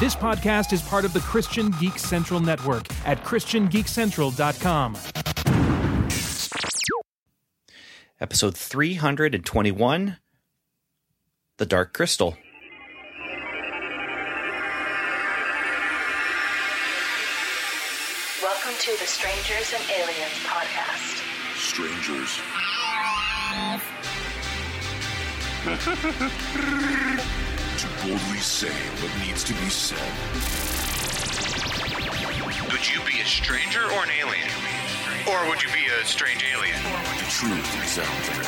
This podcast is part of the Christian Geek Central Network at ChristianGeekCentral.com. Episode 321 The Dark Crystal. Welcome to the Strangers and Aliens podcast. Strangers. to boldly say what needs to be said. Would you be a stranger or an alien? Or would you be a strange alien? The truth is out there.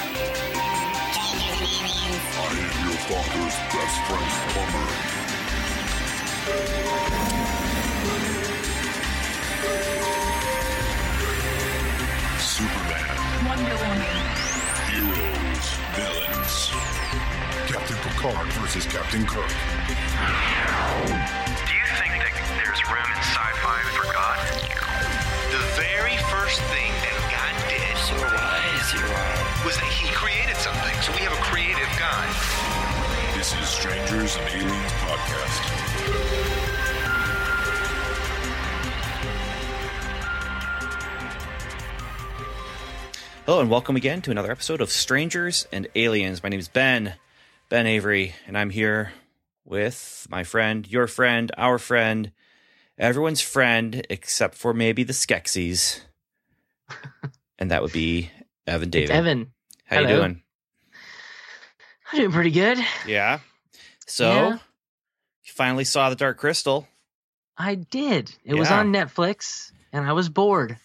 I am your father's best friend, plumber. Superman. Wonder Woman. Heroes. Villains. Captain Picard versus Captain Kirk. Do you think that there's room in sci-fi for God? The very first thing that God did was that he created something. So we have a creative God. This is Strangers and Aliens Podcast. Hello and welcome again to another episode of Strangers and Aliens. My name is Ben, Ben Avery, and I'm here with my friend, your friend, our friend, everyone's friend, except for maybe the Skeksis. and that would be Evan David. It's Evan. How you doing? I'm doing pretty good. Yeah. So Yeah. you finally saw the Dark Crystal. I did. It was on Netflix, and I was bored.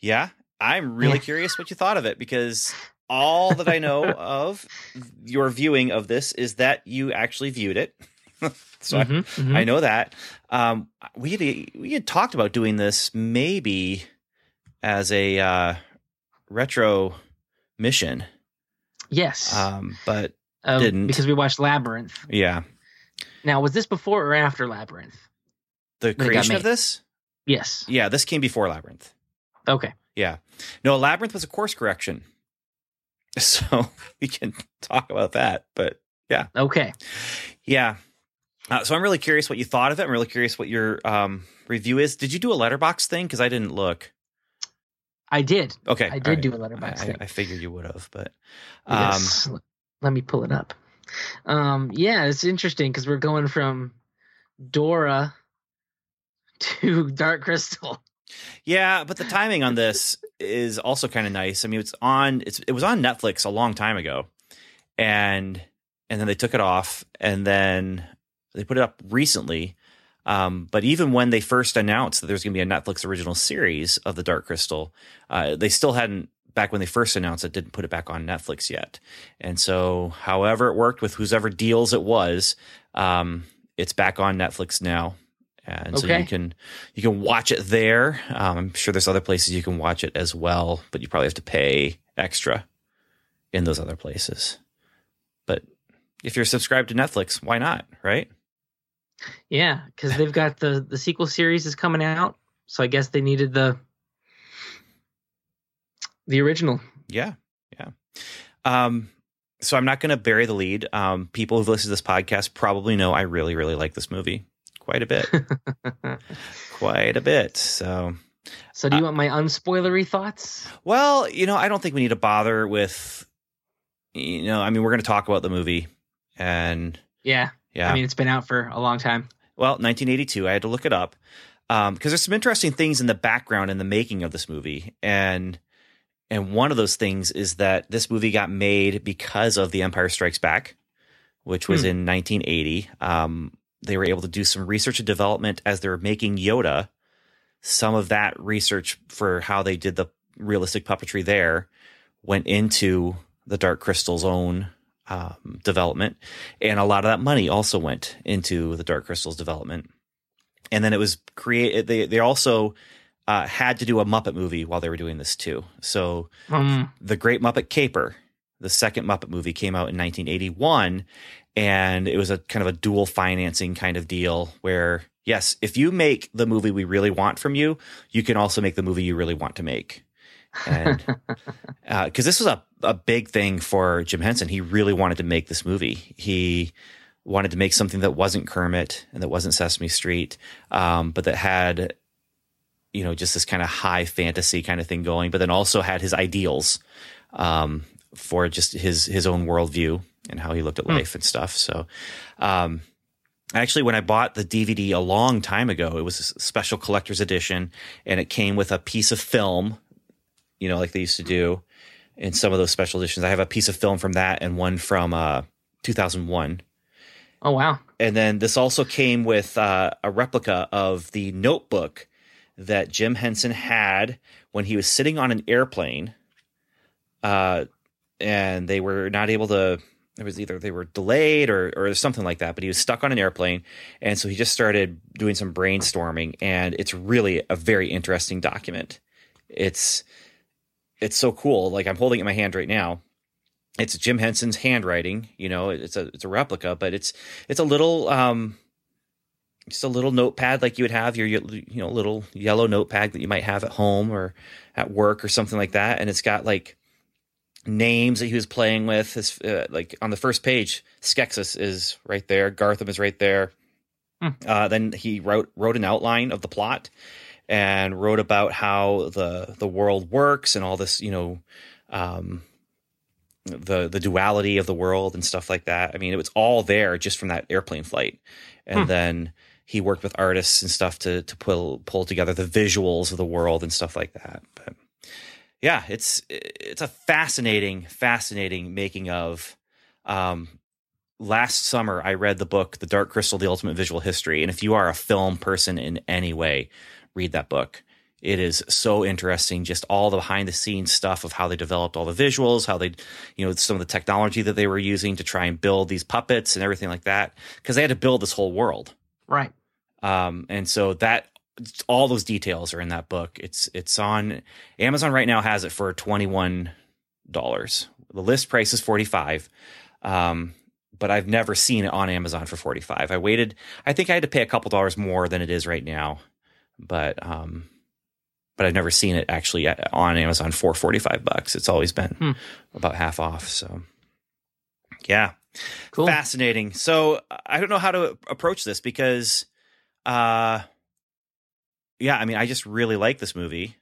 Yeah. I'm really Yeah. curious what you thought of it because all that I know of your viewing of this is that you actually viewed it. so I- Mhm, mhm. I know that. Um, we had, we had talked about doing this maybe as a uh, retro mission, yes, um, but Um, didn't. because we watched Labyrinth. yeah, Now, was this before or after Labyrinth? the creation of this, Yes. yeah, this came before Labyrinth. Okay. Yeah, no, Labyrinth was a course correction, so we can talk about that. But yeah. Okay. yeah, uh, so I'm really curious what you thought of it. I'm really curious what your um, review is. Did you do a Letterboxd thing? Because I didn't look. I did. Okay, I did right. do a Letterboxd I, thing. I figured you would have, but um, yes. Let me pull it up. Um, yeah, it's interesting because we're going from Dora to Dark Crystal. Yeah, but the timing on this is also kind of nice. I mean, it's on it's it was on Netflix a long time ago. And and then they took it off and then they put it up recently. Um, but even when they first announced that there's going to be a Netflix original series of The Dark Crystal, uh, they still hadn't back when they first announced it didn't put it back on Netflix yet. And so however it worked with whoever deals it was, um, it's back on Netflix now. And so you can you can watch it there. Um, I'm sure there's other places you can watch it as well, but you probably have to pay extra in those other places. But if you're subscribed to Netflix, why not? Right? Yeah, because they've got the the sequel series is coming out, so I guess they needed the the original. Yeah, yeah. Um, so I'm not going to bury the lead. Um, people who've listened to this podcast probably know I really, really like this movie quite a bit, quite a bit. So, So, do Uh, you want my unspoilery thoughts? well, you know, I don't think we need to bother with, you know, I mean, we're going to talk about the movie, and Yeah, yeah, I mean it's been out for a long time. Well, 1982. I had to look it up because there's some interesting things in the background in the making of this movie, and and one of those things is that this movie got made because of The Empire Strikes Back, which was Hmm. in 1980. Um, they were able to do some research and development as they were making Yoda. Some of that research for how they did the realistic puppetry there went into the Dark Crystal's own um, development, and a lot of that money also went into the Dark Crystal's development. And then it was created. They they also uh, had to do a Muppet movie while they were doing this too. So Um, the Great Muppet Caper, the second Muppet movie, came out in 1981, and it was a kind of a dual financing kind of deal where yes, if you make the movie we really want from you, you can also make the movie you really want to make. And because this was a, a big thing for Jim Henson, he really wanted to make this movie. He wanted to make something that wasn't Kermit and that wasn't Sesame Street, um, but that had, you know, just this kind of high fantasy kind of thing going, but then also had his ideals um, for just his his own worldview and how he looked at life and stuff. So, um, actually, when I bought the DVD a long time ago, it was a special collector's edition, and it came with a piece of film, you know, like they used to do in some of those special editions. I have a piece of film from that and one from uh, 2001. Oh wow. And then this also came with uh, a replica of the notebook that Jim Henson had when he was sitting on an airplane. Uh, and they were not able to. It was either they were delayed or or something like that. But he was stuck on an airplane, and so he just started doing some brainstorming. And it's really a very interesting document. It's it's so cool. Like I'm holding it in my hand right now it's Jim Henson's handwriting. You know, it's a it's a replica, but it's it's a little um, just a little notepad like you would have your you know little yellow notepad that you might have at home or at work or something like that, and it's got like names that he was playing with. His, uh, like on the first page, Skeksis is right there, Garthim is right there. Hmm. Uh, then he wrote wrote an outline of the plot and wrote about how the the world works and all this you know um, the the duality of the world and stuff like that. I mean, it was all there just from that airplane flight, and Hmm. then he worked with artists and stuff to to pull pull together the visuals of the world and stuff like that. Yeah, it's it's a fascinating, fascinating making of. Um, last summer, I read the book, The Dark Crystal: The Ultimate Visual History, and if you are a film person in any way, read that book. It is so interesting, just all the behind the scenes stuff of how they developed all the visuals, how they, you know, some of the technology that they were using to try and build these puppets and everything like that, because they had to build this whole world. Right. Um, and so that all those details are in that book. It's it's on Amazon right now has it for twenty one dollars. The list price is forty five. Um, but I've never seen it on Amazon for forty five. I waited. I think I had to pay a couple dollars more than it is right now, but um, but I've never seen it actually on Amazon for forty five bucks. It's always been Hmm. about half off. So yeah, Cool. fascinating. So I don't know how to approach this because, uh, yeah, I mean, I just really like this movie,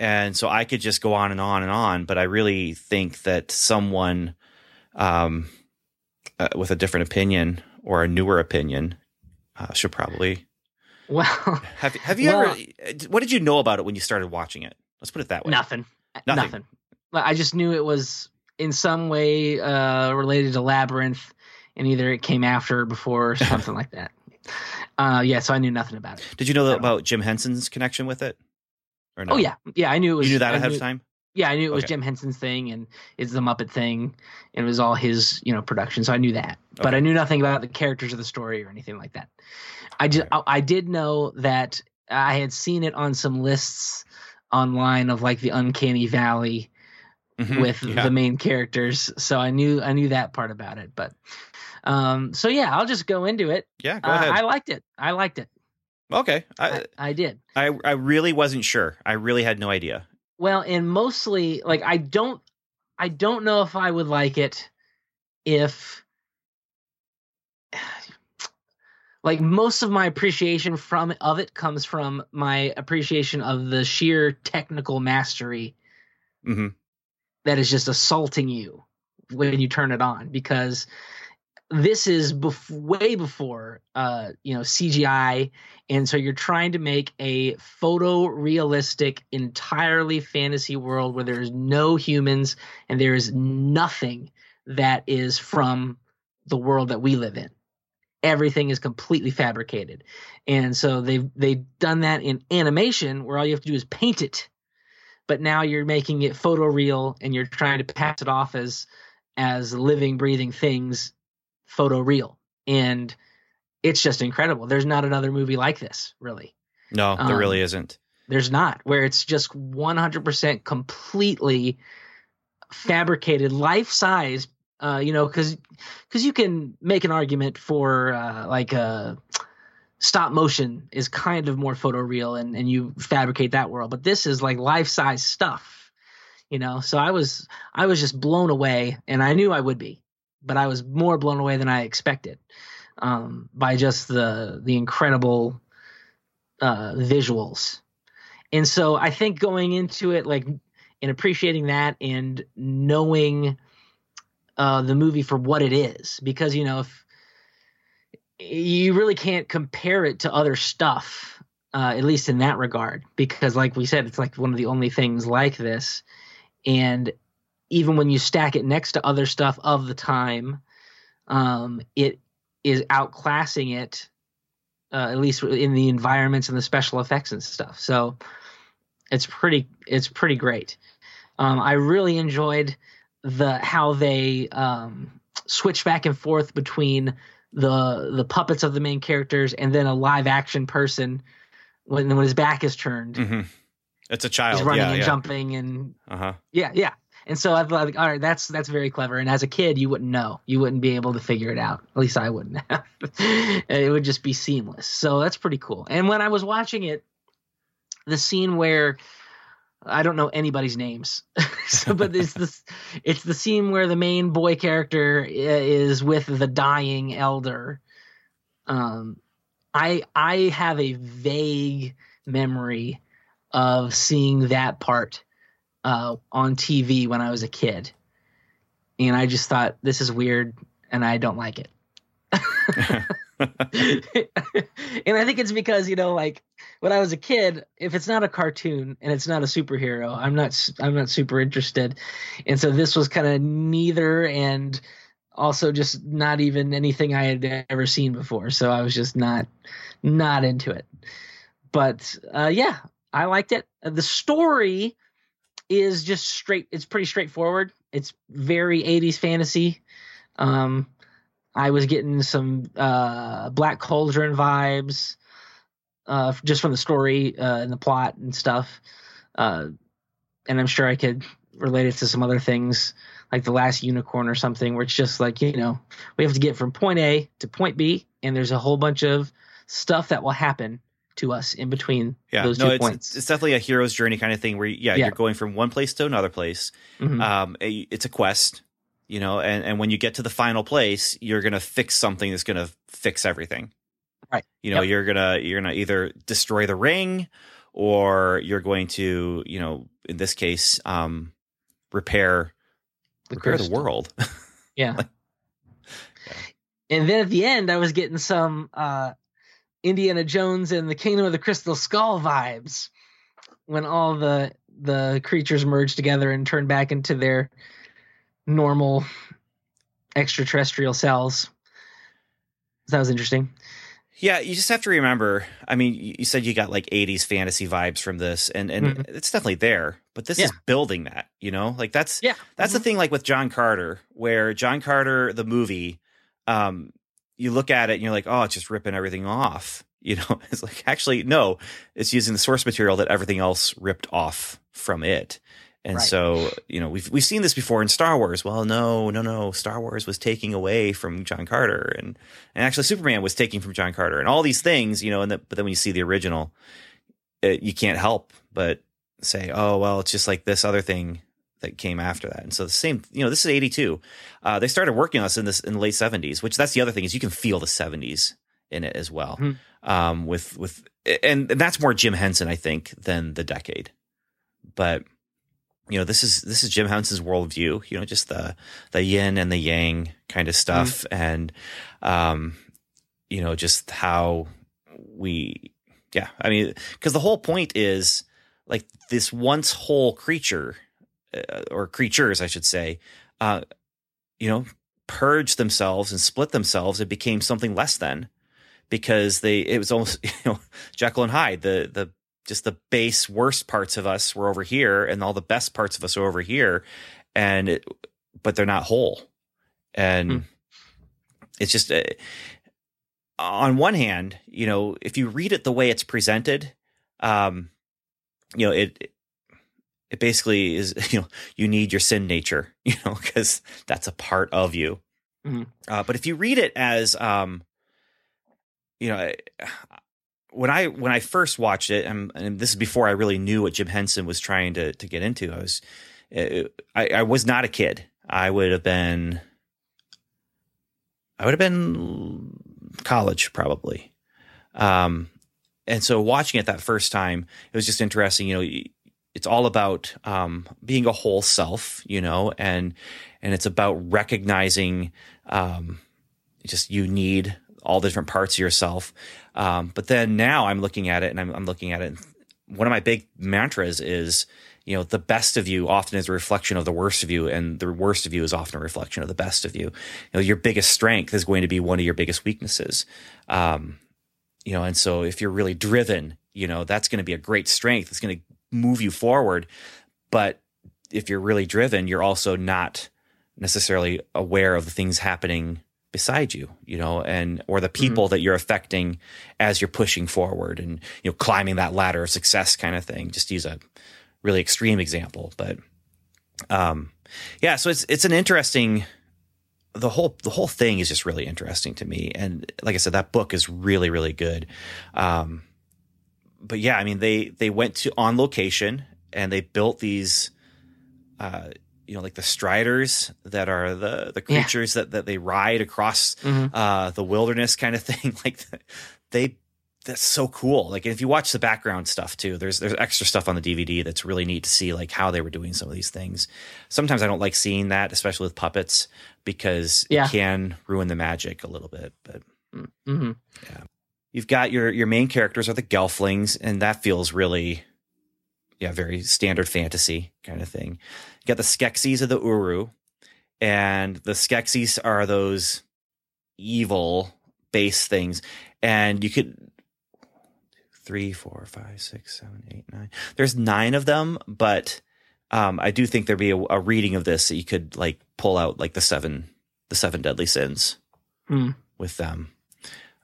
and so I could just go on and on and on. But I really think that someone, um, uh, with a different opinion or a newer opinion, uh, should probably Well, have. Have you Well- ever? What did you know about it when you started watching it? Let's put it that way. nothing. Nothing. Nothing. I just knew it was in some way uh, related to Labyrinth, and either it came after or before or something like that. Uh, yeah, so I knew nothing about it. Did you know about Jim Henson's connection with it? Or no? Oh yeah, yeah, I knew it was. you knew that I ahead knew- of time. Yeah, I knew it was Okay. Jim Henson's thing, and it's the Muppet thing, and it was all his, you know, production. So I knew that, but Okay. I knew nothing about the characters of the story or anything like that. I just, I, I did know that I had seen it on some lists online of like the Uncanny Valley Mhm. with Yeah. the main characters, so I knew I knew that part about it. But, um, so yeah, I'll just go into it. yeah, go Uh, ahead. I liked it. I liked it. okay, I, I, I did. I I really wasn't sure. I really had no idea. Well, and mostly like I don't I don't know if I would like it if like most of my appreciation from of it comes from my appreciation of the sheer technical mastery hmm that is just assaulting you when you turn it on because this is bef- way before uh you know CGI and so you're trying to make a photorealistic entirely fantasy world where there's no humans and there is nothing that is from the world that we live in. Everything is completely fabricated. And so they've they've done that in animation where all you have to do is paint it. But now you're making it photoreal and you're trying to pass it off as as living breathing things photoreal and it's just incredible. There's not another movie like this really. No, there Um, really isn't. there's not where it's just 100% completely fabricated life size uh you know cuz cuz you can make an argument for uh like uh stop motion is kind of more photoreal and and you fabricate that world. But this is like life size stuff you know? So i was i was just blown away and i knew i would be but I was more blown away than I expected um, by just the the incredible uh, visuals. And so I think going into it, like, and appreciating that and knowing uh, the movie for what it is, because you know if you really can't compare it to other stuff, uh, at least in that regard, because like we said, it's like one of the only things like this, and even when you stack it next to other stuff of the time, um, it is outclassing it, uh, at least in the environments and the special effects and stuff. So it's pretty, it's pretty great. Um, I really enjoyed the how they um, switch back and forth between the the puppets of the main characters and then a live action person when when his back is turned. hmm It's a child. He's running yeah, and yeah. jumping and Uh huh. yeah, yeah. And so I thought, like, all right, that's that's very clever. And as a kid, you wouldn't know, you wouldn't be able to figure it out. At least I wouldn't have. it would just be seamless. So that's pretty cool. And when I was watching it, the scene where I don't know anybody's names, so, but it's this, it's the scene where the main boy character is with the dying elder. Um, I I have a vague memory of seeing that part uh, on TV when I was a kid, and I just thought this is weird, and I don't like it. and I think it's because you know, like when I was a kid, if it's not a cartoon and it's not a superhero, I'm not I'm not super interested, and so this was kind of neither, and also just not even anything I had ever seen before. So I was just not not into it. But uh, yeah, I liked it. The story is just straight. It's pretty straightforward. It's very 80s fantasy. Um, I was getting some uh, Black Cauldron vibes uh, just from the story uh, and the plot and stuff. Uh, and I'm sure I could relate it to some other things like the last unicorn or something where it's just like you know we have to get from point a to point b and there's a whole bunch of stuff that will happen to us in between Yeah, those no, two it's, points it's definitely a hero's journey kind of thing where, yeah, Yeah. you're going from one place to another place. Mhm. Um, it's a quest, you know, and, and when you get to the final place, you're going to fix something that's going to fix everything. Right. You know, Yep. you're going to, you're going to either destroy the ring or you're going to, you know, in this case, um, repair, The repair the world. yeah and then at the end i was getting some uh indiana jones and the kingdom of the crystal skull vibes when all the the creatures merged together and turned back into their normal extraterrestrial cells that was interesting Yeah, you just have to remember. I mean, you said you got like '80s fantasy vibes from this, and and Mhm. it's definitely there. But this is building that. You know, like that's yeah that's the thing. Like with John Carter, where John Carter the movie, um, you look at it and you're like, oh, it's just ripping everything off. You know, it's like actually no, it's using the source material that everything else ripped off from it. And Right. so, you know, we've we've seen this before in Star Wars. Well, no, no, no. Star Wars was taking away from John Carter, and and actually Superman was taking from John Carter, and all these things, you know. And the, but then when you see the original, it, you can't help but say, oh well, it's just like this other thing that came after that. And so the same, you know, this is '82. Uh, they started working on this in this in the late '70s, which that's the other thing is you can feel the '70s in it as well. Mhm. Um, with with and that's more Jim Henson, I think, than the decade. But you know, this is this is Jim Henson's worldview. You know, just the the yin and the yang kind of stuff, and um, you know, just how we, yeah. I mean, because the whole point is like this once whole creature, or creatures, I should say, uh, you know, purge themselves and split themselves. It became something less than because they it was almost you know Jekyll and Hyde the the just the base worst parts of us were over here and all the best parts of us are over here and it, but they're not whole and Hmm. it's just uh, on one hand you know if you read it the way it's presented um you know it it basically is you know you need your sin nature you know because that's a part of you Mhm. uh, but if you read it as um you know when i when i first watched it and, and this is before i really knew what jim henson was trying to to get into i was uh, i, I was not a kid i would have been I would have been college probably. Um, and so watching it that first time, it was just interesting. You know, it's all about um, being a whole self, you know, and and it's about recognizing um, just you need all the different parts of yourself. Um, but then now I'm looking at it, and I'm, I'm looking at it. One of my big mantras is, you know, the best of you often is a reflection of the worst of you, and the worst of you is often a reflection of the best of you. You know, your biggest strength is going to be one of your biggest weaknesses. Um, you know, and so if you're really driven, you know, that's going to be a great strength. It's going to move you forward. But if you're really driven, you're also not necessarily aware of the things happening beside you, you know, and or the people mm-hmm. that you're affecting as you're pushing forward and you know climbing that ladder of success kind of thing. Just use a really extreme example, but um yeah, so it's it's an interesting the whole the whole thing is just really interesting to me, and like I said, that book is really really good. Um, but yeah, I mean they they went to on location and they built these, uh, you know, like the striders that are the the creatures yeah. that that they ride across mm-hmm. uh, the wilderness kind of thing. Like they that's so cool. Like if you watch the background stuff too, there's there's extra stuff on the DVD that's really neat to see like how they were doing some of these things. Sometimes I don't like seeing that, especially with puppets, because yeah. it can ruin the magic a little bit. But mm-hmm. yeah, you've got your your main characters are the Gelflings, and that feels really yeah very standard fantasy kind of thing. You got the Skeksis of the Uru, and the Skeksis are those evil base things, and you could three, four, five, six, seven, eight, nine. There's nine of them, but um, I do think there'd be a, a, reading of this that you could like pull out like the seven, the seven deadly sins mm. with them,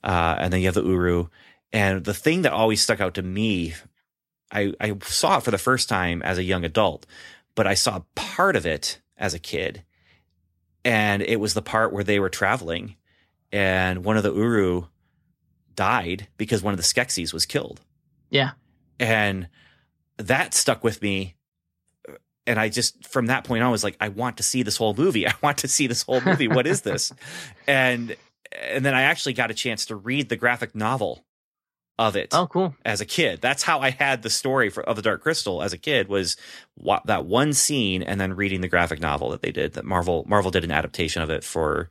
uh, and then you have the Uru. And the thing that always stuck out to me, I, I saw it for the first time as a young adult, but I saw part of it as a kid, and it was the part where they were traveling, and one of the Uru died because one of the Skeksis was killed. Yeah. And that stuck with me. And I just, from that point on, was like, I want to see this whole movie. I want to see this whole movie. what is this? And, and then I actually got a chance to read the graphic novel of it. Oh, cool. As a kid. That's how I had the story for, of the Dark Crystal as a kid was that one scene and then reading the graphic novel that they did that Marvel, Marvel did an adaptation of it for,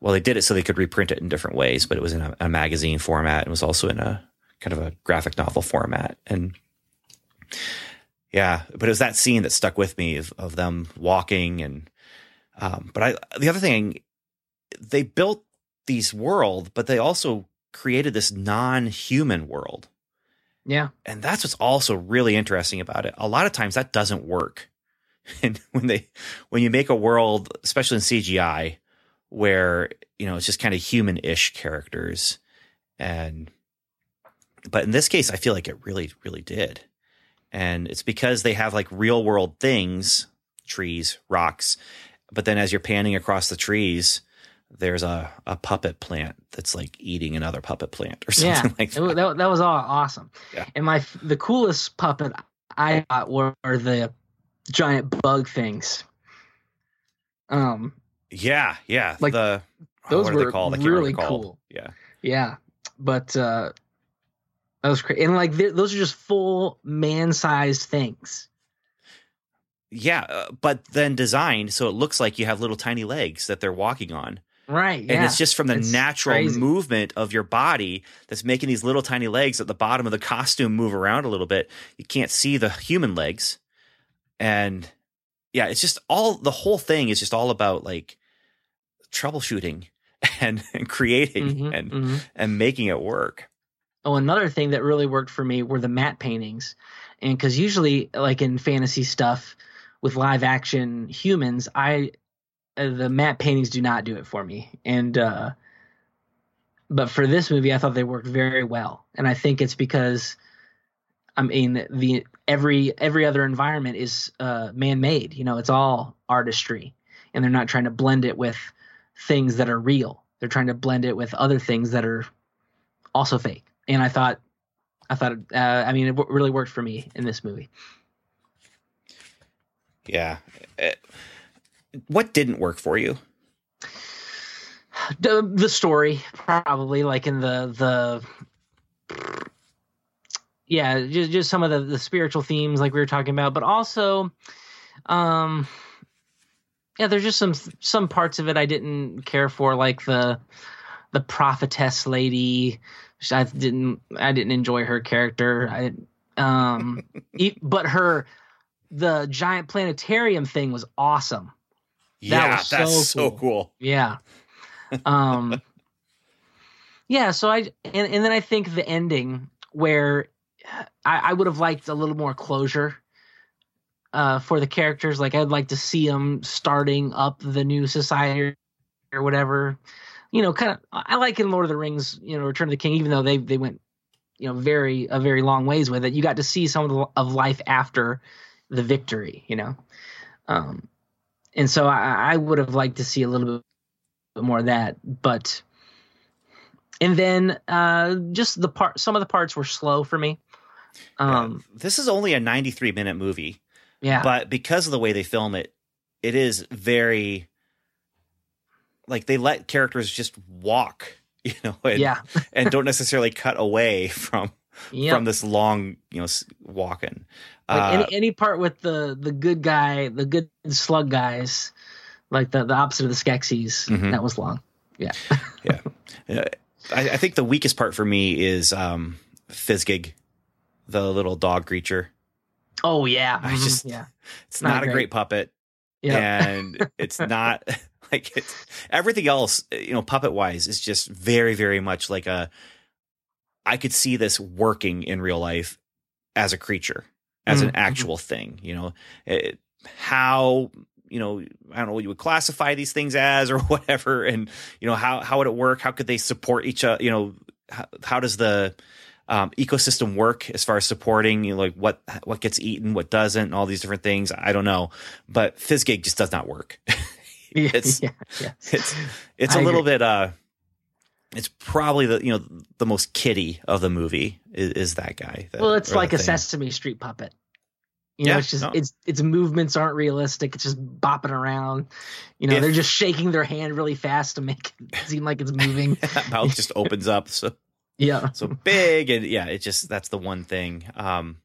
well, they did it so they could reprint it in different ways, but it was in a, a magazine format and was also in a kind of a graphic novel format. And yeah, but it was that scene that stuck with me of, of them walking and, um, but I, the other thing, they built these world, but they also created this non-human world. Yeah. And that's what's also really interesting about it. A lot of times that doesn't work. And when they, when you make a world, especially in CGI, where you know it's just kind of human-ish characters and but in this case i feel like it really really did and it's because they have like real world things trees rocks but then as you're panning across the trees there's a, a puppet plant that's like eating another puppet plant or something yeah, like that. That. that was all awesome yeah. and my the coolest puppet i got were, were the giant bug things um yeah, yeah. Like the those were really cool. Yeah, yeah. But uh, that was crazy, and like those are just full man-sized things. Yeah, uh, but then designed so it looks like you have little tiny legs that they're walking on. Right. Yeah. And it's just from the it's natural crazy. movement of your body that's making these little tiny legs at the bottom of the costume move around a little bit. You can't see the human legs. And yeah, it's just all the whole thing is just all about like troubleshooting and, and creating mm-hmm, and mm-hmm. and making it work. Oh, another thing that really worked for me were the matte paintings, and because usually, like in fantasy stuff with live action humans, I the matte paintings do not do it for me, and uh, but for this movie, I thought they worked very well, and I think it's because I mean the every every other environment is uh, man made. You know, it's all artistry, and they're not trying to blend it with things that are real. They're trying to blend it with other things that are also fake. And I thought, I thought, uh, I mean, it w- really worked for me in this movie. Yeah. Uh, what didn't work for you? the the story probably like in the the yeah just just some of the the spiritual themes like we were talking about but also um yeah there's just some some parts of it i didn't care for like the the prophetess lady i didn't i didn't enjoy her character i um but her the giant planetarium thing was awesome Yeah, was that's so so cool. cool. yeah. Um Yeah, so I and, and then I think the ending where I, I would have liked a little more closure uh for the characters. Like I'd like to see them starting up the new society or whatever. You know, kind of I like in Lord of the Rings, you know, Return of the King, even though they they went, you know, very a very long ways with it. You got to see some of, the, of life after the victory, you know. Um and so I, I would have liked to see a little bit more of that, but and then uh, just the part, some of the parts were slow for me. Um, This is only a 93 minute movie, yeah, but because of the way they film it, it is very like they let characters just walk, you know, and, yeah, and don't necessarily cut away from yeah. from this long, you know, walking. like Uh, any any part with the the good guy, the good slug guys, like the the opposite of the Skeksis, Mhm. that was long. Yeah, yeah. I, I think the weakest part for me is um, Fizzgig, the little dog creature. oh yeah, I mhm, just- yeah, It's Not not, a great. great puppet, yeah, and it's not like it's everything else. You know, puppet wise, is just very, very much like a. I could see this working in real life as a creature, as Mhm, an actual thing. You know, it, how you know I don't know what you would classify these things as or whatever, and you know how how would it work? How could they support each other? You know, how, how does the um, ecosystem work as far as supporting you know, like what what gets eaten, what doesn't, and all these different things? I don't know, but Fizzgig just does not work. it's- yeah, yeah. it's it's I a little agree. bit uh it's probably the you know the most kitty of the movie is, is that guy. the- well, it's like a thing. Sesame Street puppet. You know, Yeah, it's just no. its its movements aren't realistic. It's just bopping around. You know, If- they're just shaking their hand really fast to make it seem like it's moving. that mouth just opens up so yeah. so big and yeah it just that's the one thing um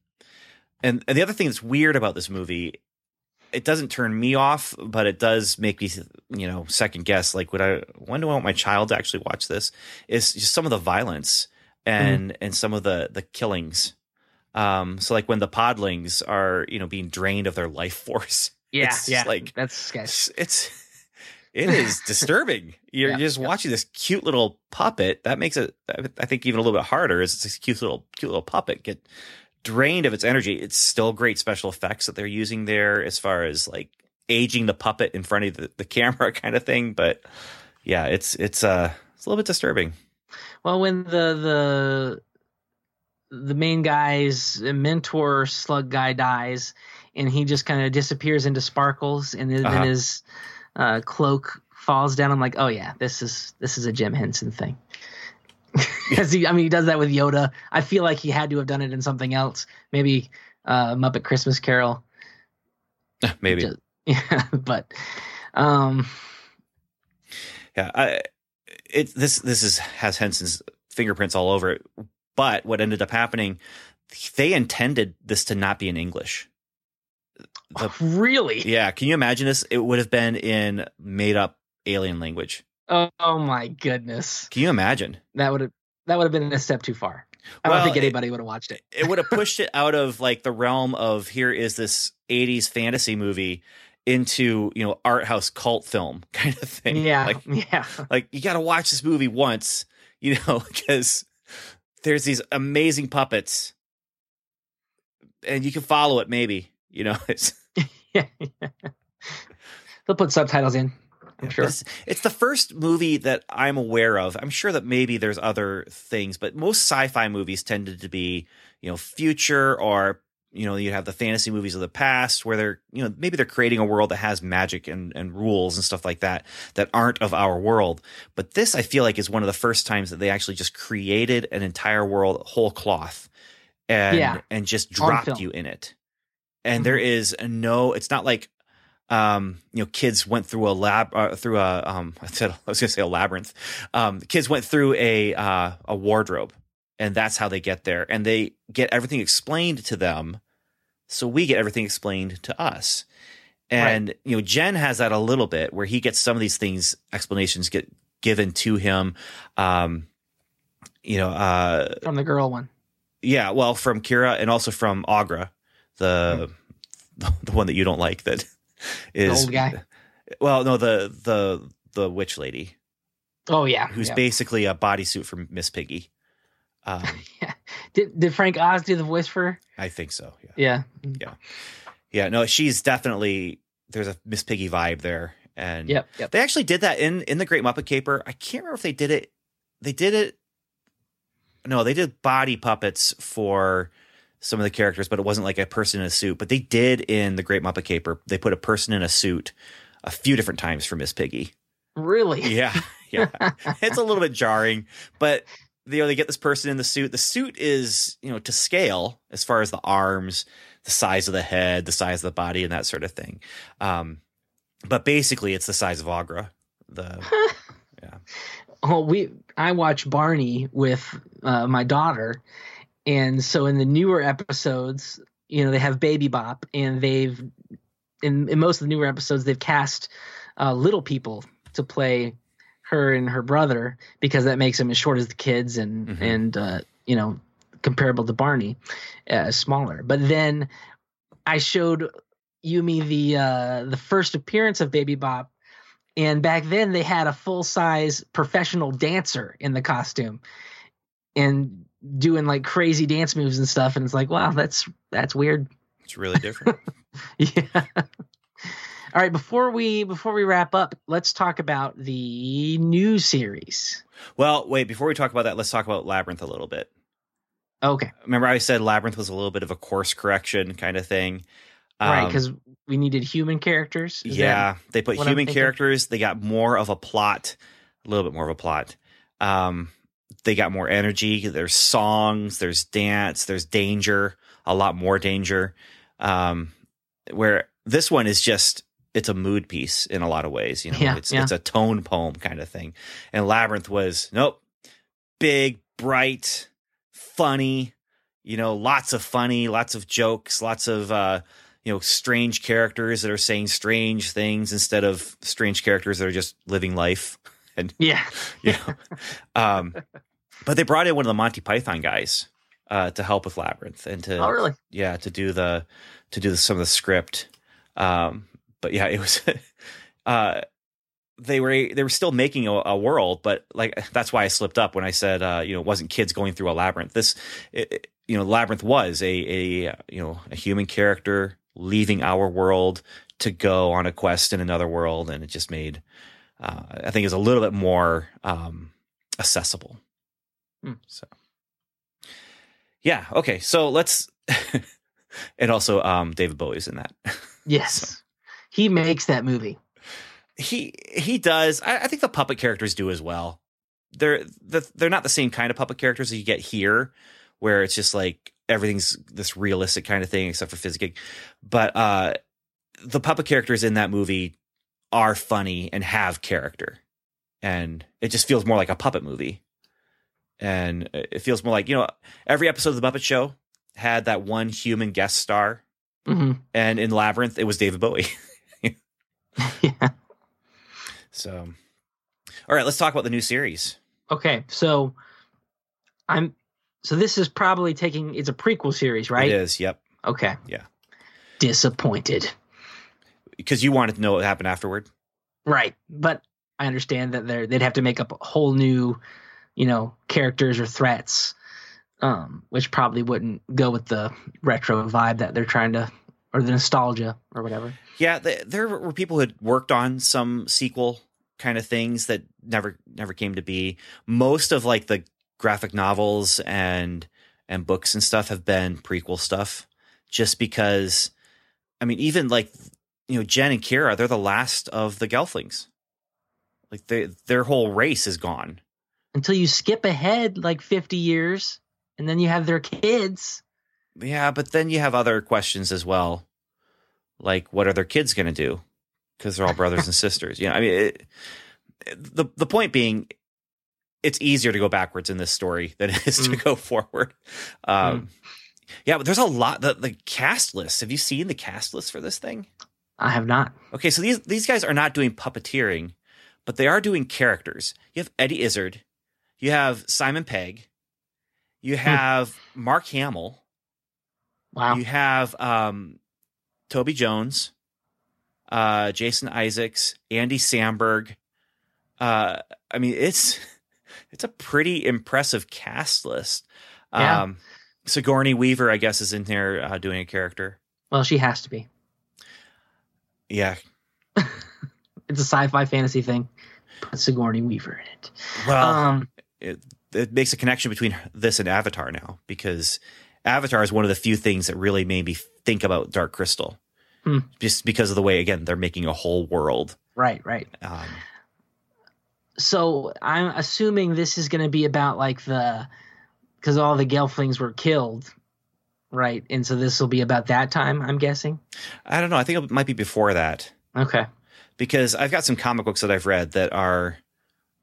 and, and the other thing that's weird about this movie it doesn't turn me off but it does make me you know second guess like would i when do i want my child to actually watch this is just some of the violence and and some of the the killings um so like when the podlings are you know being drained of their life force Yeah, yeah. like- that's sketch. it's, it's it is disturbing. You're Yeah, just yeah. watching this cute little puppet. That makes it, I think, even a little bit harder. Is this cute little cute little puppet get drained of its energy? It's still great special effects that they're using there, as far as like aging the puppet in front of the, the camera, kind of thing. But yeah, it's it's uh it's a little bit disturbing. Well, when the the the main guy's mentor slug guy dies, and he just kind of disappears into sparkles, and then Uh-huh. his uh, cloak falls down. I'm like, oh yeah, this is this is a Jim Henson thing. Because he, I mean, he does that with Yoda. I feel like he had to have done it in something else. Maybe uh, Muppet Christmas Carol. Maybe Just- yeah, but um, yeah. I, it this this is has Henson's fingerprints all over it. But what ended up happening, they intended this to not be in English. The really, Yeah, can you imagine this? It would have been in made up alien language. oh, oh my goodness, Can you imagine? that would have that would have been a step too far. I don't think anybody would have watched it. It would have pushed it out of like the realm of here is this 80s fantasy movie into, you know, art house cult film kind of thing. Yeah, Like yeah, like you got to watch this movie once, you know, because there's these amazing puppets and you can follow it maybe, you know. It's yeah. They'll put subtitles in. I'm sure. It's, it's the first movie that I'm aware of. I'm sure that maybe there's other things, but most sci-fi movies tended to be, you know, future or you know, you have the fantasy movies of the past where they're, you know, maybe they're creating a world that has magic and, and rules and stuff like that that aren't of our world. But this, I feel like, is one of the first times that they actually just created an entire world whole cloth and Yeah. and just dropped you in it. And there mm-hmm. is no, it's not like um, you know, kids went through a lab uh, through a um, I said I was going to say a labyrinth. Um, kids went through a uh, a wardrobe, and that's how they get there, and they get everything explained to them, so we get everything explained to us. And you know, Jen has that a little bit where he gets some of these things explanations get given to him. Um, you know, uh, From the girl one. yeah, well, from Kira and also from Aughra, the the one that you don't like that The is old guy. Well, no, the the the witch lady Oh yeah. who's yeah. basically a bodysuit for Miss Piggy. Um, Did did Frank Oz do the voice for her? I think so. Yeah, Yeah. yeah. No, she's definitely there's a Miss Piggy vibe there, and Yep. Yep. they actually did that in in the Great Muppet Caper. I can't remember if they did it. They did it. No, they did body puppets for some of the characters, but it wasn't like a person in a suit. But they did in the Great Muppet Caper. They put a person in a suit a few different times for Miss Piggy. Really? Yeah, yeah. it's a little bit jarring, but you know they get this person in the suit. The suit is you know to scale as far as the arms, the size of the head, the size of the body, and that sort of thing. Um, but basically, it's the size of Aughra. The yeah. Oh, we I watch Barney with uh, my daughter, and so in the newer episodes, you know, they have Baby Bop, and they've in, in most of the newer episodes they've cast uh, little people to play her and her brother because that makes them as short as the kids and Mhm. and uh, you know comparable to Barney, uh, smaller. But then I showed Yumi the uh, the first appearance of Baby Bop and back then they had a full size professional dancer in the costume and doing like crazy dance moves and stuff and it's like wow that's that's weird it's really different. yeah all right before we before we wrap up let's talk about the new series well, wait. Before we talk about that, let's talk about Labyrinth a little bit. okay Remember, I said Labyrinth was a little bit of a course correction kind of thing. right Um, because we needed human characters Is yeah, they put human characters. They got more of a plot, a little bit more of a plot. Um, they got more energy. There's songs, there's dance, there's danger, a lot more danger. Um, where this one is just it's a mood piece in a lot of ways. You know, Yeah, it's yeah. it's a tone poem kind of thing. And Labyrinth was nope, big, bright, funny. You know, lots of funny, lots of jokes, lots of uh, you know strange characters that are saying strange things instead of strange characters that are just living life. And yeah You know, um, but they brought in one of the Monty Python guys uh, to help with Labyrinth and to oh really? Yeah to do the to do the, some of the script. Um but yeah it was uh they were they were still making a, a world but like that's why i slipped up when i said uh you know it wasn't kids going through a labyrinth. This it, it- you know labyrinth was a a you know a human character leaving our world to go on a quest in another world and it just made uh i think it's a little bit more um accessible Hmm. so. Yeah okay so let's and also um david bowie's in that. Yes. He makes that movie. He he does. I, I think the puppet characters do as well. They're the, they're not the same kind of puppet characters that you get here where it's just like everything's this realistic kind of thing except for Fizzgig. but uh the puppet characters in that movie are funny and have character. And it just feels more like a puppet movie and it feels more like you know every episode of the muppet show had that one human guest star hmm and in labyrinth it was david bowie yeah So, all right, let's talk about the new series. okay so i'm so this is probably taking it's a prequel series right It is, yep. okay Yeah. disappointed Because you wanted to know what happened afterward. Right, but I understand that they're they'd have to make up a whole new, you know, characters or threats, um, which probably wouldn't go with the retro vibe that they're trying to, or the nostalgia or whatever. Yeah, th there were people who had worked on some sequel kind of things that never never came to be. Most of like the graphic novels and and books and stuff have been prequel stuff, just because. I mean, even like you know, Jen and Kira, they're the last of the Gelflings. Like they, their whole race is gone. Until you skip ahead like fifty years, and then you have their kids. Yeah, but then you have other questions as well. Like, what are their kids going to do? because they're all brothers and sisters. You know, I mean, it, the the point being, it's easier to go backwards in this story than it is to Mm. go forward. Um, Yeah, but there's a lot. The, the cast list. Have you seen the cast list for this thing? I have not. Okay, so these these guys are not doing puppeteering, but they are doing characters. You have Eddie Izzard, you have Simon Pegg, you have Mark Hamill, Wow. you have um, Toby Jones, uh, Jason Isaacs, Andy Samberg. Uh, I mean, it's it's a pretty impressive cast list. Yeah. Um, Sigourney Weaver, I guess, is in there uh, doing a character. well, she has to be. Yeah. It's a sci-fi fantasy thing. Put Sigourney Weaver in it. Well, um, it, it makes a connection between this and Avatar now because Avatar is one of the few things that really made me think about Dark Crystal. Hmm. Just because of the way, again, they're making a whole world. right, right. Um, So I'm assuming this is going to be about like the because all the Gelflings were killed, right? And so this will be about that time. I'm guessing. I don't know. I think it might be before that Okay. because I've got some comic books that I've read that are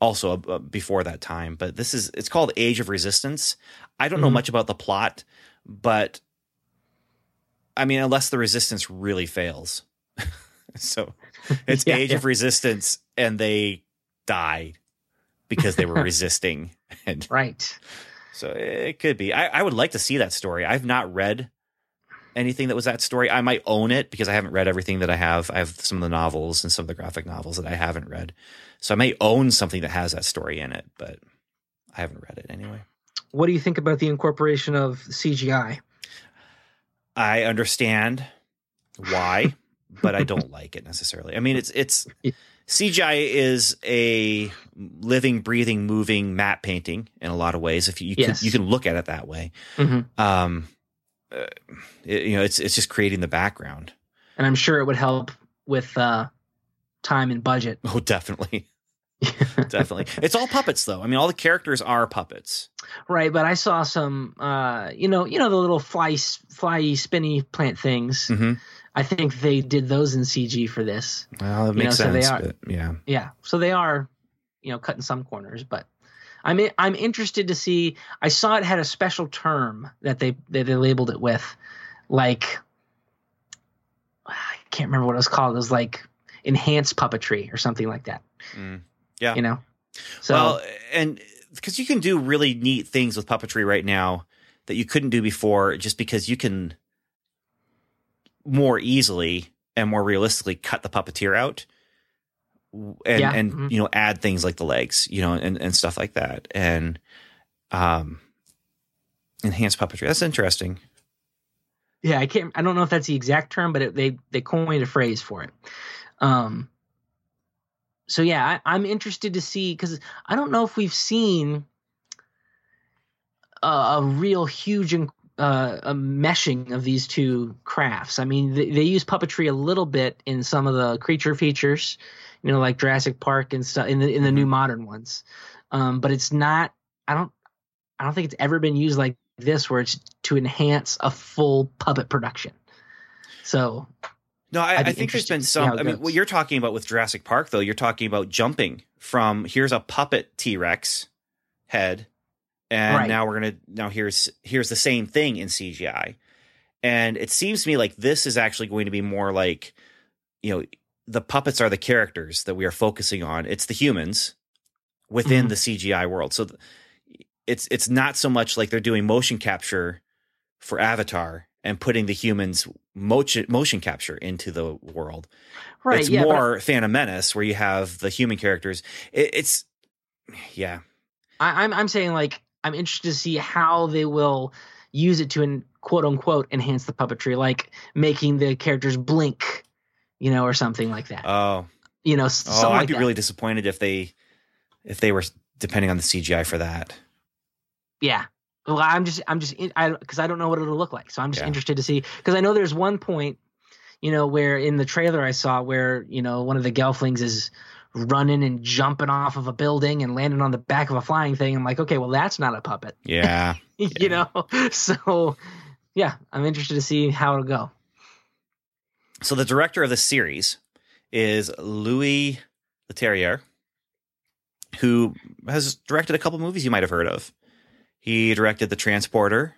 also uh, before that time. But this is it's called Age of Resistance. I don't know Mhm. much about the plot, but I mean, unless the resistance really fails. so it's Yeah, Age yeah. of Resistance, and they died because they were resisting, and Right. so it could be. I, I would like to see that story. I've not read anything that was that story. I might own it because I haven't read everything that I have. I have some of the novels and some of the graphic novels that I haven't read, so I may own something that has that story in it, but I haven't read it anyway. What do you think about the incorporation of CGI? I understand why, but I don't like it necessarily. I mean, it's it's CGI is a living, breathing, moving matte painting in a lot of ways. If you you, Yes. can, you can look at it that way, Mhm. um, uh, it- you know, it's it's just creating the background. And I'm sure it would help with uh, time and budget. Oh, definitely, definitely. It's all puppets, though. I mean, all the characters are puppets. right. But I saw some, uh, you know, you know the little fly, fly, spinny plant things. Mhm. I think they did those in CG for this. Well, You makes know, so they sense. are- yeah, Yeah, so they are, you know, cutting some corners, but I'm I'm interested to see. I saw it had a special term that they that they labeled it with, like I can't remember what it was called. It was like enhanced puppetry or something like that. Mm. Yeah. you know. So well, and because you can do really neat things with puppetry right now that you couldn't do before, just because you can more easily and more realistically cut the puppeteer out and Yeah, and mhm. you know add things like the legs, you know, and and stuff like that, and um, enhanced puppetry. That's interesting. yeah, I can't. I don't know if that's the exact term, but it, they they coined a phrase for it. Um. So yeah, I, I'm interested to see because I don't know if we've seen a, a real huge uh, a meshing of these two crafts. I mean, they, they use puppetry a little bit in some of the creature features, you know, like Jurassic Park and stuff in the in the new modern ones. Um, but it's not. I don't. I don't think it's ever been used like this, where it's to enhance a full puppet production. So No, I, I think there's been to see how some. I mean, what you're talking about with Jurassic Park, though, you're talking about jumping from here's a puppet T Rex head, and Right. now we're gonna now here's here's the same thing in CGI, and it seems to me like this is actually going to be more like, you know, the puppets are the characters that we are focusing on. It's the humans within Mhm. the CGI world. So th- it's it's not so much like they're doing motion capture for Avatar and putting the humans motion motion capture into the world. right, it's yeah, but more Phantom Menace where you have the human characters. It, it's yeah, I, I'm I'm saying like I'm interested to see how they will use it to en- quote unquote enhance the puppetry, like making the characters blink, you know, or something like that. oh you know, oh, I'd like be that. really disappointed if they if they were depending on the CGI for that. Yeah. Well, I'm just, I'm just, in, I because I don't know what it'll look like, so I'm just Yeah. interested to see. Because I know there's one point, you know, where in the trailer I saw where you know one of the Gelflings is running and jumping off of a building and landing on the back of a flying thing. I'm like, okay, well that's not a puppet, Yeah, you know. So, yeah, I'm interested to see how it'll go. so the director of the series is Louis Leterrier, who has directed a couple movies you might have heard of. He directed The Transporter,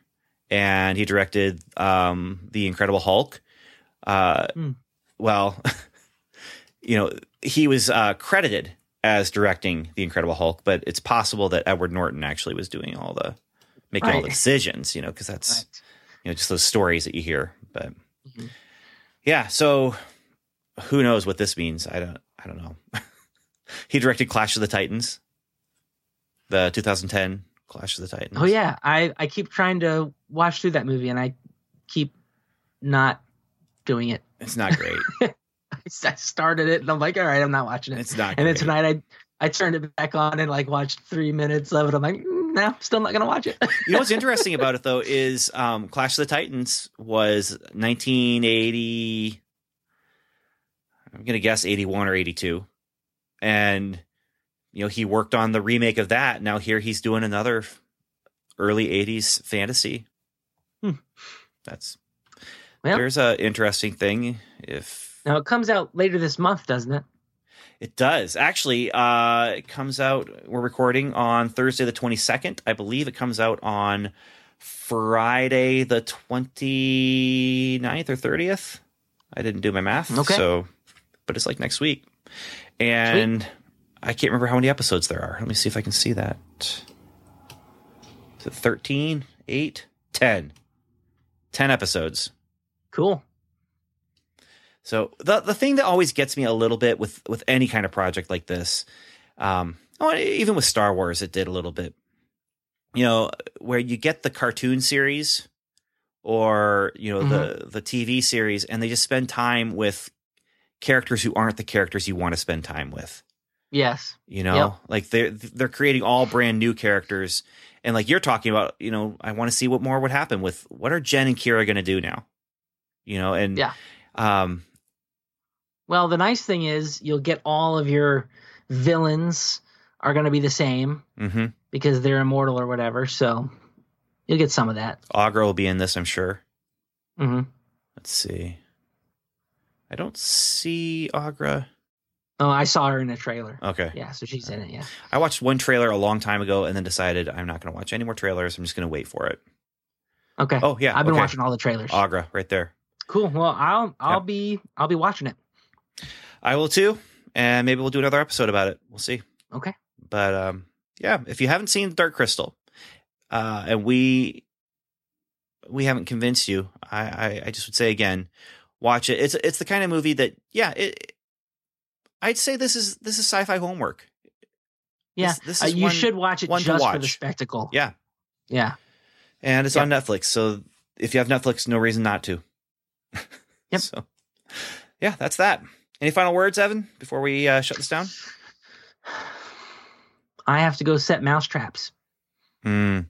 and he directed um, The Incredible Hulk. Uh, Hmm. Well, you know, he was uh, credited as directing The Incredible Hulk, but it's possible that Edward Norton actually was doing all the making all the decisions. You know, because that's Right. you know just those stories that you hear. But Mhm. yeah, so who knows what this means? I don't. I don't know. he directed Clash of the Titans, the 2010 Clash of the Titans. Oh yeah, I I keep trying to watch through that movie and I keep not doing it. it's not great. I started it and I'm like, all right, I'm not watching it. It's not. and then tonight I I turned it back on and like watched three minutes of it. I'm like, mm, no, still not gonna watch it. You know what's interesting about it though is um, Clash of the Titans was 1980. I'm gonna guess 81 or 82, and you know he worked on the remake of that. Now here he's doing another early 80s fantasy. Hmm. That's Well- there's a interesting thing. If now it comes out later this month, doesn't it? it does actually, uh, it comes out. We're recording on Thursday the 22nd. I believe it comes out on Friday the 29th or 30th. I didn't do my math. Okay. So, but it's like next week. And I can't remember how many episodes there are. Let me see if I can see that. Is it 13, 8, 10? 10 episodes. Cool. So the the thing that always gets me a little bit with with any kind of project like this, um, oh, even with Star Wars, it did a little bit. You know, where you get the cartoon series or you know the the TV series, and they just spend time with characters who aren't the characters you want to spend time with. Yes. You know, Yep. like they're they're creating all brand new characters, and like you're talking about, you know, I want to see what more would happen with what are Jen and Kira going to do now. You know, and Yeah. um, Well, the nice thing is you'll get all of your villains are going to be the same hmm because they're immortal or whatever. So you'll get some of that. Aughra will be in this, I'm sure. Mm-hmm. Let's see. I don't see Aughra. Oh, I saw her in a trailer. Okay. Yeah, so she's in it. Yeah. I watched one trailer a long time ago and then decided I'm not going to watch any more trailers. I'm just going to wait for it. Okay. Oh, yeah. I've been okay. watching all the trailers. Aughra right there. cool. Well, I'll I'll Yep. be I'll be watching it. I will too. And maybe we'll do another episode about it. We'll see. Okay. But um, yeah, if you haven't seen Dark Crystal, uh, and we we haven't convinced you, I, I I just would say again, watch it. It's it's the kind of movie that yeah, it. I'd say this is this is sci-fi homework. Yeah. This- this Uh, is you one- should watch it just for the spectacle. Yeah, Yeah. and it's on Netflix. So if you have Netflix, no reason not to. Yep. So yeah, that's that. Any final words, Evan, before we uh, shut this down? I have to go set mouse traps. Hmm.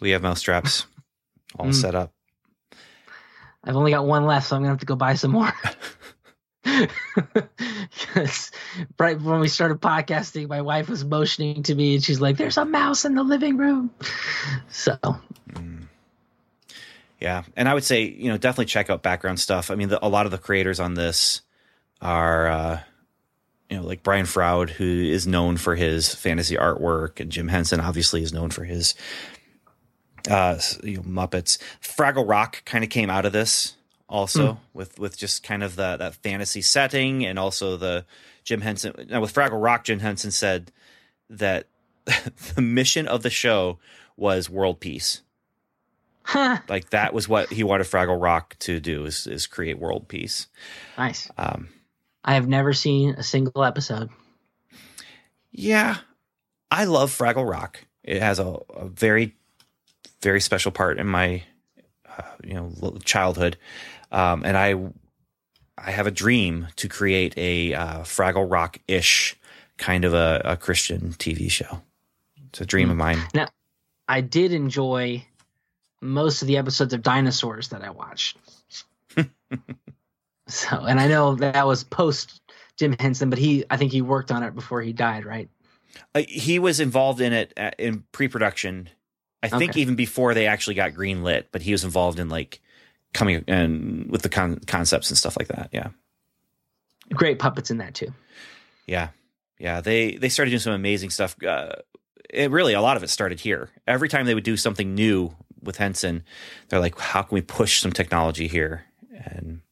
We have mouse traps all Mm. set up. I've only got one left, so I'm gonna have to go buy some more. 'Cause right when we started podcasting, my wife was motioning to me, and she's like, "There's a mouse in the living room." So Yeah, and I would say you know definitely check out background stuff. I mean, the, a lot of the creators on this are uh, you know like Brian Froud, who is known for his fantasy artwork, and Jim Henson obviously is known for his uh, you know, Muppets. Fraggle Rock kind of came out of this also with with just kind of the that fantasy setting, and also the Jim Henson. Now with Fraggle Rock, Jim Henson said that the mission of the show was world peace like that was what he wanted Fraggle Rock to do is is create world peace. nice. Um, I have never seen a single episode. yeah, I love Fraggle Rock. It has a, a very very special part in my uh, you know childhood, um, and I I have a dream to create a uh, Fraggle Rock ish kind of a, a Christian TV show. It's a dream of mine. Now, I did enjoy most of the episodes of dinosaurs that I watched. so, and I know that was post Jim Henson, but he, I think he worked on it before he died, right? Uh, he was involved in it at, in pre-production. I think Okay. even before they actually got green lit, but he was involved in like coming and with the con- concepts and stuff like that. Yeah. Great puppets in that too. Yeah, yeah. They they started doing some amazing stuff. Uh, it really a lot of it started here. Every time they would do something new with Henson, they're like, "How can we push some technology here?" And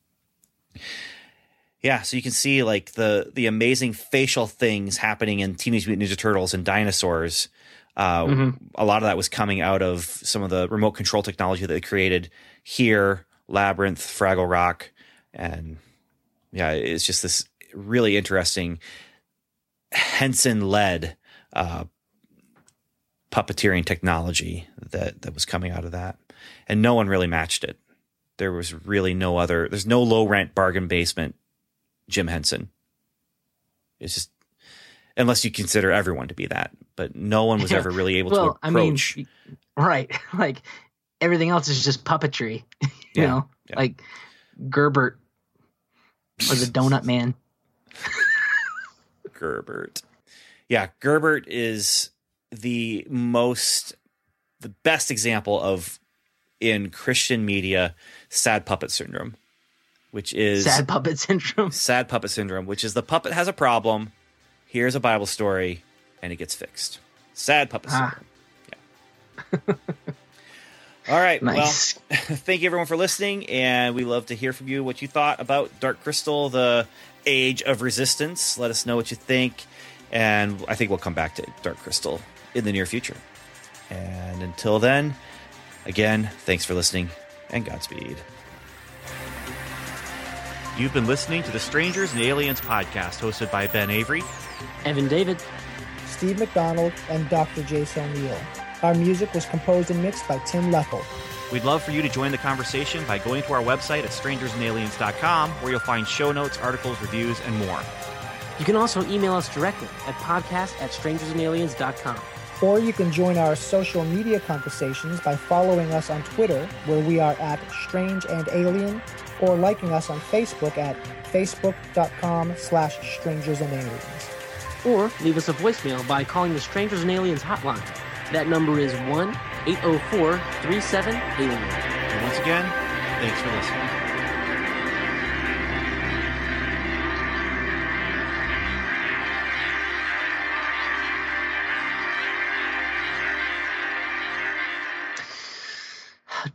yeah, so you can see like the the amazing facial things happening in Teenage Mutant Ninja Turtles and dinosaurs. Uh, Mhm. A lot of that was coming out of some of the remote control technology that they created here, Labyrinth, Fraggle Rock, and yeah, it's just this really interesting Henson led uh, puppeteering technology that that was coming out of that, and no one really matched it. There was really no other. There's no low rent bargain basement Jim Henson. It's just unless you consider everyone to be that, but no one was ever really able well, to I mean, right? Like everything else is just puppetry. you Yeah, know, yeah. like Gerbert or the Donut Man. Gerbert. Yeah, Gerbert is the most, the best example of in Christian media sad puppet syndrome, which is Sad puppet syndrome. sad puppet syndrome, which is the puppet has a problem. Here's a Bible story, and it gets fixed. Sad puppet Ah. Yeah. All right. Nice. Well, thank you everyone for listening, and we love to hear from you what you thought about Dark Crystal, the Age of Resistance. Let us know what you think, and I think we'll come back to Dark Crystal in the near future. And until then, again, thanks for listening, and Godspeed. You've been listening to the Strangers and Aliens podcast, hosted by Ben Avery. Evan David. Steve McDonald, and Dr. Jason O'Neill. Our music was composed and mixed by Tim Leffel. We'd love for you to join the conversation by going to our website at strangersandaliens.com, where you'll find show notes, articles, reviews, and more. You can also email us directly at podcast at strangersandaliens.com. Or you can join our social media conversations by following us on Twitter, where we are at Strange and Alien, or liking us on Facebook at facebook.com slash strangers and aliens. Or leave us a voicemail by calling the Strangers and Aliens hotline. That number is 1 804 37 Alien. And once again, thanks for listening.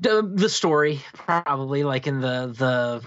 the, the story probably like in the the